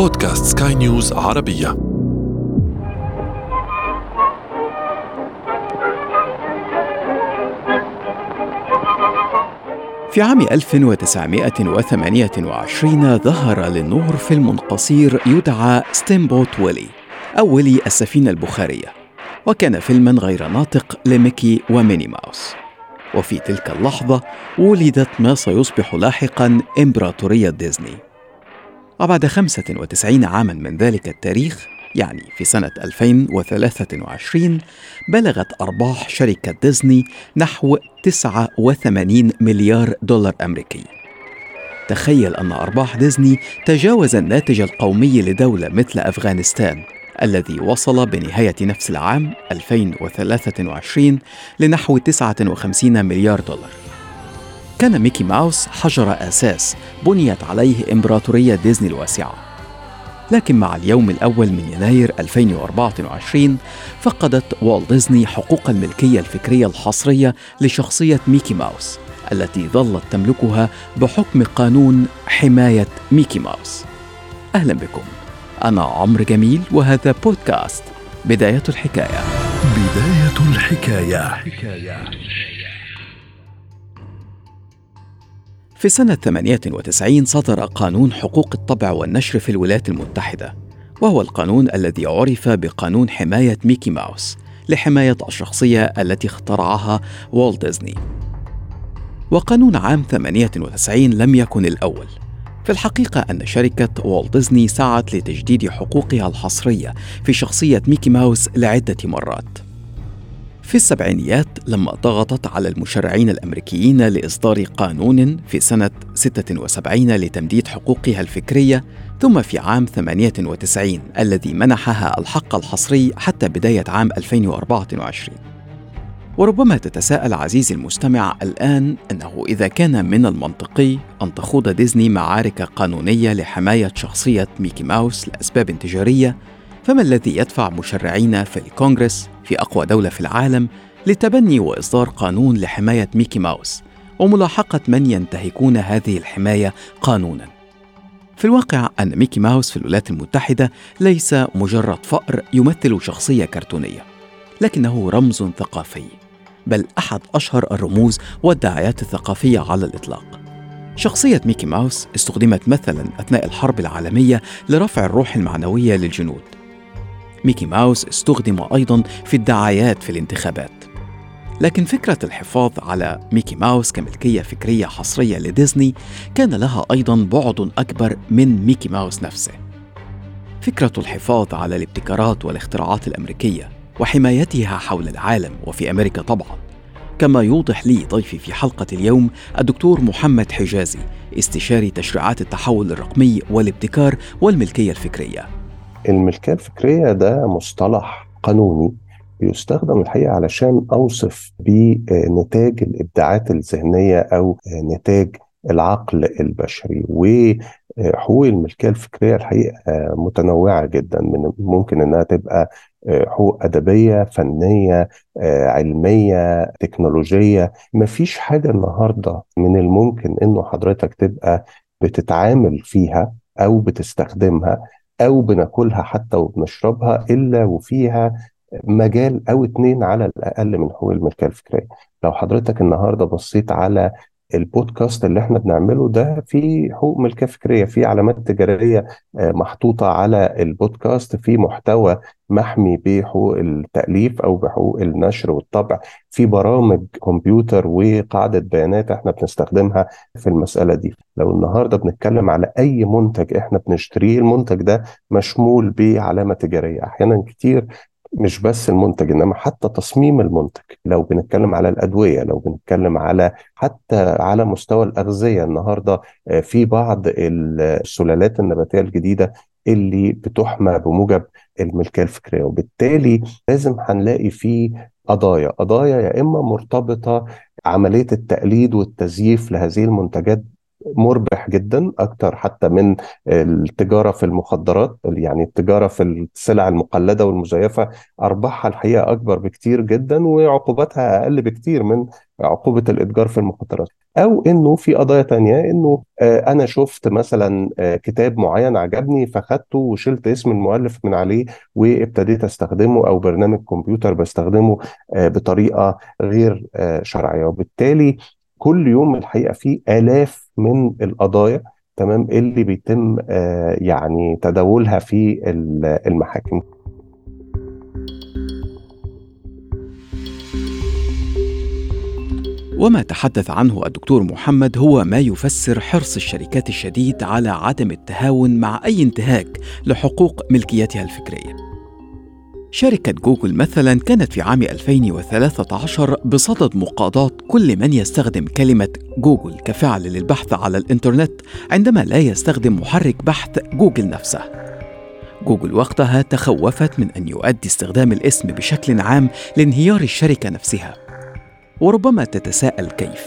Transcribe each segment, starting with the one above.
بودكاست سكاي نيوز عربية. في عام 1928 ظهر للنور فيلم قصير يدعى Steamboat Willie أو ويلي السفينة البخارية. وكان فيلما غير ناطق لميكي وميني ماوس. وفي تلك اللحظة ولدت ما سيصبح لاحقا إمبراطورية ديزني. وبعد 95 عاما من ذلك التاريخ يعني في سنة 2023 بلغت أرباح شركة ديزني نحو 89 مليار دولار أمريكي. تخيل أن أرباح ديزني تجاوز الناتج القومي لدولة مثل أفغانستان الذي وصل بنهاية نفس العام 2023 لنحو 59 مليار دولار. كان ميكي ماوس حجر أساس بنيت عليه إمبراطورية ديزني الواسعة. لكن مع اليوم الأول من يناير 2024 فقدت والت ديزني حقوق الملكية الفكرية الحصرية لشخصية ميكي ماوس التي ظلت تملكها بحكم قانون حماية ميكي ماوس. أهلا بكم. أنا عمرو جميل وهذا بودكاست بداية الحكاية. بداية الحكاية. في سنة 98 صدر قانون حقوق الطبع والنشر في الولايات المتحدة وهو القانون الذي عرف بقانون حماية ميكي ماوس لحماية الشخصية التي اخترعها والت ديزني. وقانون عام 98 لم يكن الأول. في الحقيقة أن شركة والت ديزني سعت لتجديد حقوقها الحصرية في شخصية ميكي ماوس لعدة مرات. في السبعينيات لما ضغطت على المشرعين الأمريكيين لإصدار قانون في سنة 76 لتمديد حقوقها الفكرية ثم في عام 98 الذي منحها الحق الحصري حتى بداية عام 2024 وربما تتساءل عزيزي المستمع الآن أنه إذا كان من المنطقي أن تخوض ديزني معارك قانونية لحماية شخصية ميكي ماوس لأسباب تجارية فما الذي يدفع مشرعين في الكونغرس؟ في أقوى دولة في العالم لتبني وإصدار قانون لحماية ميكي ماوس وملاحقة من ينتهكون هذه الحماية قانونا. في الواقع أن ميكي ماوس في الولايات المتحدة ليس مجرد فأر يمثل شخصية كرتونية لكنه رمز ثقافي بل أحد أشهر الرموز والدعايات الثقافية على الإطلاق. شخصية ميكي ماوس استخدمت مثلا أثناء الحرب العالمية لرفع الروح المعنوية للجنود. ميكي ماوس استخدم أيضا في الدعايات في الانتخابات. لكن فكرة الحفاظ على ميكي ماوس كملكية فكرية حصرية لديزني كان لها أيضا بعد أكبر من ميكي ماوس نفسه. فكرة الحفاظ على الابتكارات والاختراعات الأمريكية وحمايتها حول العالم وفي أمريكا طبعا كما يوضح لي ضيفي في حلقة اليوم الدكتور محمد حجازي استشاري تشريعات التحول الرقمي والابتكار والملكية الفكرية. الملكية الفكرية ده مصطلح قانوني بيستخدم الحقيقة علشان أوصف بنتاج الإبداعات الذهنية أو نتاج العقل البشري. وحقوق الملكية الفكرية الحقيقة متنوعة جدا من ممكن إنها تبقى حقوق أدبية فنية علمية تكنولوجية. مفيش حاجة النهاردة من الممكن إنه حضرتك تبقى بتتعامل فيها أو بتستخدمها أو بناكلها حتى وبنشربها إلا وفيها مجال أو اتنين على الأقل من حقوق الملكية الفكرية. لو حضرتك النهاردة بصيت على البودكاست اللي إحنا بنعمله ده في حقوق ملكيه فكريه في علامات تجارية محطوطة على البودكاست في محتوى محمي بحقوق التأليف أو بحقوق النشر والطبع في برامج كمبيوتر وقاعدة بيانات إحنا بنستخدمها في المسألة دي. لو النهارده بنتكلم على أي منتج إحنا بنشتريه المنتج ده مشمول بعلامه تجارية. أحيانا كتير مش بس المنتج إنما حتى تصميم المنتج. لو بنتكلم على الأدوية لو بنتكلم على حتى على مستوى الأغذية النهارده في بعض السلالات النباتية الجديدة اللي بتحمى بموجب الملكية الفكرية. وبالتالي لازم هنلاقي فيه قضايا. قضايا يا إما مرتبطة عملية التقليد والتزييف لهذه المنتجات مربح جدا أكتر حتى من التجارة في المخدرات يعني التجارة في السلع المقلدة والمزيفة أرباحها الحقيقة أكبر بكتير جدا وعقوباتها أقل بكتير من عقوبة الإتجار في المخدرات. أو إنه في قضايا تانية إنه آه، أنا شفت مثلا آه، كتاب معين عجبني فخدته وشلت اسم المؤلف من عليه وابتديت أستخدمه أو برنامج كمبيوتر بستخدمه آه، بطريقة غير شرعية. وبالتالي كل يوم الحقيقة في آلاف من القضايا تمام اللي بيتم يعني تداولها في المحاكم وما تحدث عنه الدكتور محمد هو ما يفسر حرص الشركات الشديد على عدم التهاون مع أي انتهاك لحقوق ملكيتها الفكرية. شركة جوجل مثلا كانت في عام 2013 بصدد مقاضاة كل من يستخدم كلمة جوجل كفعل للبحث على الإنترنت عندما لا يستخدم محرك بحث جوجل نفسه. جوجل وقتها تخوفت من أن يؤدي استخدام الاسم بشكل عام لانهيار الشركة نفسها. وربما تتساءل كيف؟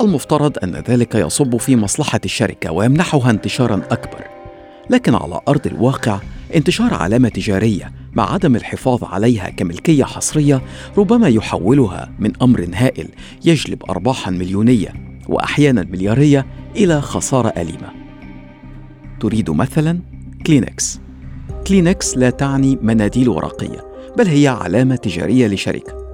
المفترض أن ذلك يصب في مصلحة الشركة ويمنحها انتشارا أكبر. لكن على أرض الواقع انتشار علامة تجارية مع عدم الحفاظ عليها كملكية حصرية ربما يحولها من أمر هائل يجلب ارباحا مليونية واحيانا مليارية إلى خسارة أليمة. تريد مثلا كلينكس. كلينكس لا تعني مناديل ورقية بل هي علامة تجارية لشركة.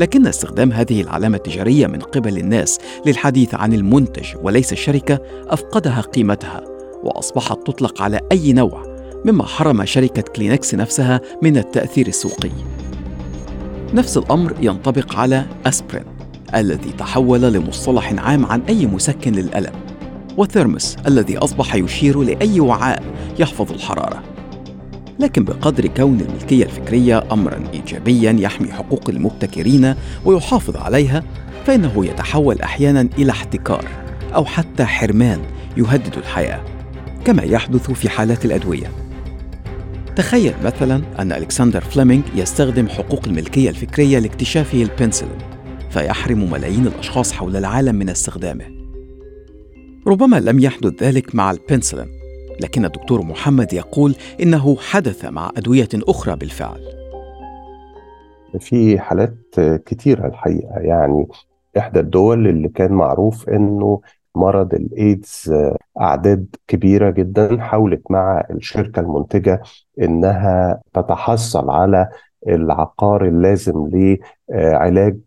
لكن استخدام هذه العلامة التجارية من قبل الناس للحديث عن المنتج وليس الشركة أفقدها قيمتها وأصبحت تطلق على أي نوع مما حرم شركة كلينكس نفسها من التأثير السوقي. نفس الأمر ينطبق على أسبرين الذي تحول لمصطلح عام عن أي مسكن للألم وثيرمس الذي أصبح يشير لأي وعاء يحفظ الحرارة لكن بقدر كون الملكية الفكرية امرا ايجابيا يحمي حقوق المبتكرين ويحافظ عليها فإنه يتحول أحيانا إلى احتكار أو حتى حرمان يهدد الحياة كما يحدث في حالات الأدوية تخيل مثلا أن ألكسندر فليمنج يستخدم حقوق الملكية الفكرية لاكتشافه البنسلين فيحرم ملايين الأشخاص حول العالم من استخدامه. ربما لم يحدث ذلك مع البنسلين لكن الدكتور محمد يقول إنه حدث مع أدوية أخرى بالفعل. في حالات كتيرة الحقيقة يعني إحدى الدول اللي كان معروف إنه مرض الإيدز أعداد كبيرة جدا حاولت مع الشركة المنتجة إنها تتحصل على العقار اللازم لعلاج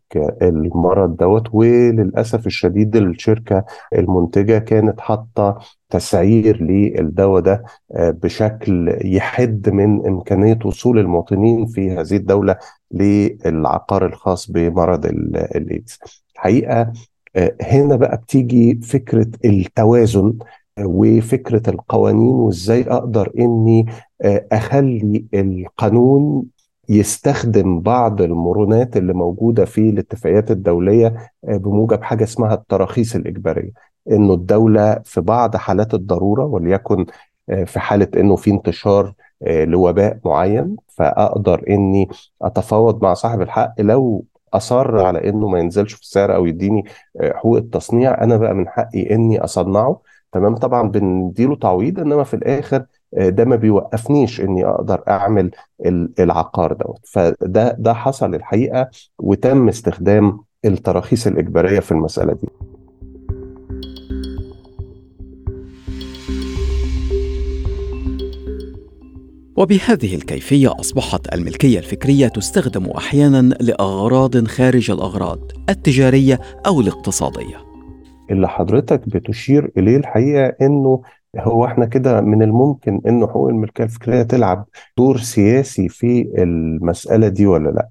المرض دوت وللأسف الشديد الشركة المنتجة كانت حاطة تسعير للدواء ده بشكل يحد من إمكانية وصول المواطنين في هذه الدولة للعقار الخاص بمرض الإيدز. الحقيقة هنا بقى بتيجي فكرة التوازن وفكرة القوانين وإزاي أقدر إني أخلي القانون يستخدم بعض المرونات اللي موجودة في الاتفاقيات الدولية آه، بموجب حاجة اسمها التراخيص الإجبارية. إنه الدولة في بعض حالات الضرورة وليكن آه، في حالة إنه في انتشار آه، لوباء معين فأقدر إني أتفاوض مع صاحب الحق لو أصر على إنه ما ينزلش في السعر أو يديني حقوق التصنيع. أنا بقى من حقي إني أصنعه. تمام؟ طبعا بنديله تعويض إنما في الآخر آه، ده ما بيوقفنيش إني أقدر أعمل العقار دوت. فده ده حصل الحقيقة وتم استخدام التراخيص الإجبارية في المسألة دي. وبهذه الكيفية أصبحت الملكية الفكرية تستخدم أحيانا لأغراض خارج الأغراض التجارية أو الاقتصادية اللي حضرتك بتشير إليه الحقيقة إنه هو إحنا كده من الممكن إنه حقوق الملكية الفكرية تلعب دور سياسي في المسألة دي ولا لأ؟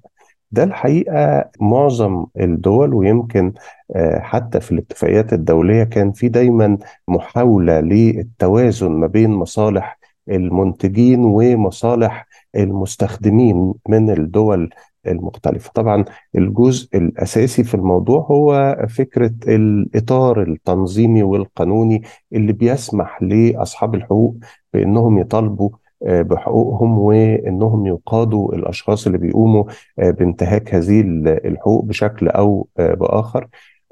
ده الحقيقة معظم الدول ويمكن آه، حتى في الاتفاقيات الدولية كان في دايما محاولة للتوازن ما بين مصالح المنتجين ومصالح المستخدمين من الدول المختلفة. طبعا الجزء الأساسي في الموضوع هو فكرة الإطار التنظيمي والقانوني اللي بيسمح لأصحاب الحقوق بأنهم يطالبوا آه، بحقوقهم وإنهم يقادوا الأشخاص اللي بيقوموا آه، بانتهاك هذه الحقوق بشكل أو آه، بآخر.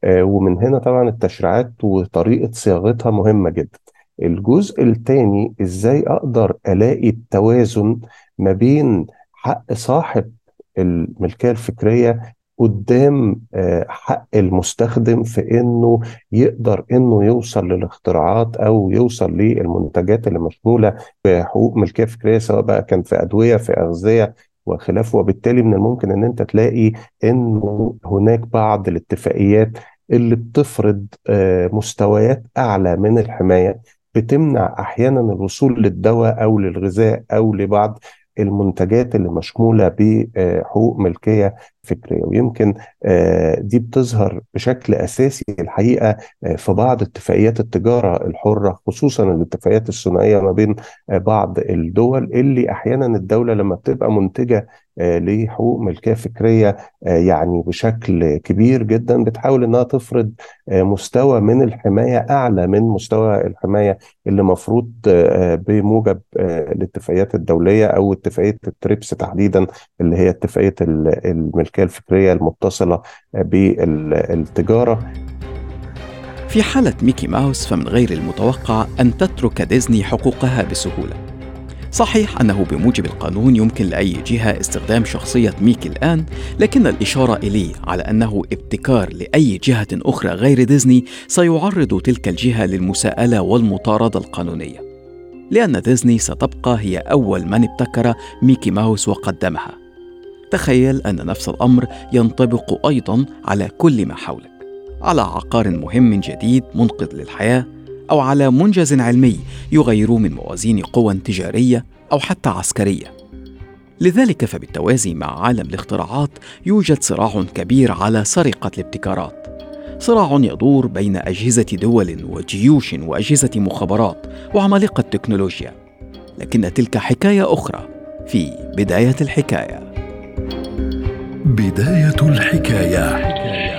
ومن هنا طبعا التشريعات وطريقة صياغتها مهمة جدا. الجزء الثاني إزاي أقدر ألاقي التوازن ما بين حق صاحب الملكيه الفكرية قدام حق المستخدم في إنه يقدر إنه يوصل للاختراعات أو يوصل للمنتجات اللي مشموله بحقوق ملكيه فكريه سواء بقى كان في أدوية في أغذية وخلافه وبالتالي من الممكن إن أنت تلاقي إنه هناك بعض الاتفاقيات اللي بتفرض مستويات أعلى من الحماية. بتمنع أحيانا الوصول للدواء أو للغذاء أو لبعض المنتجات اللي مشمولة بحقوق ملكية فكريه ويمكن دي بتظهر بشكل أساسي الحقيقة في بعض اتفاقيات التجارة الحرة خصوصا الاتفاقيات الثنائيه ما بين بعض الدول اللي أحيانا الدولة لما بتبقى منتجة لحقوق ملكية فكرية يعني بشكل كبير جدا بتحاول إنها تفرض مستوى من الحماية أعلى من مستوى الحماية اللي مفروض بموجب الاتفاقيات الدولية أو اتفاقية ال TRIPS تحديدا اللي هي اتفاقية الملكية الفكرية المتصلة بالتجارة. في حالة ميكي ماوس فمن غير المتوقع أن تترك ديزني حقوقها بسهولة. صحيح أنه بموجب القانون يمكن لأي جهة استخدام شخصية ميكي الآن لكن الإشارة إليه على أنه ابتكار لأي جهة أخرى غير ديزني سيعرض تلك الجهة للمساءلة والمطاردة القانونية. لأن ديزني ستبقى هي أول من ابتكر ميكي ماوس وقدمها. تخيل أن نفس الأمر ينطبق أيضا على كل ما حولك على عقار مهم جديد منقذ للحياة أو على منجز علمي يغير من موازين قوى تجارية أو حتى عسكرية. لذلك فبالتوازي مع عالم الاختراعات يوجد صراع كبير على سرقة الابتكارات. صراع يدور بين أجهزة دول وجيوش وأجهزة مخابرات وعمالقة التكنولوجيا. لكن تلك حكاية أخرى في بداية الحكاية. بداية الحكاية, حكاية.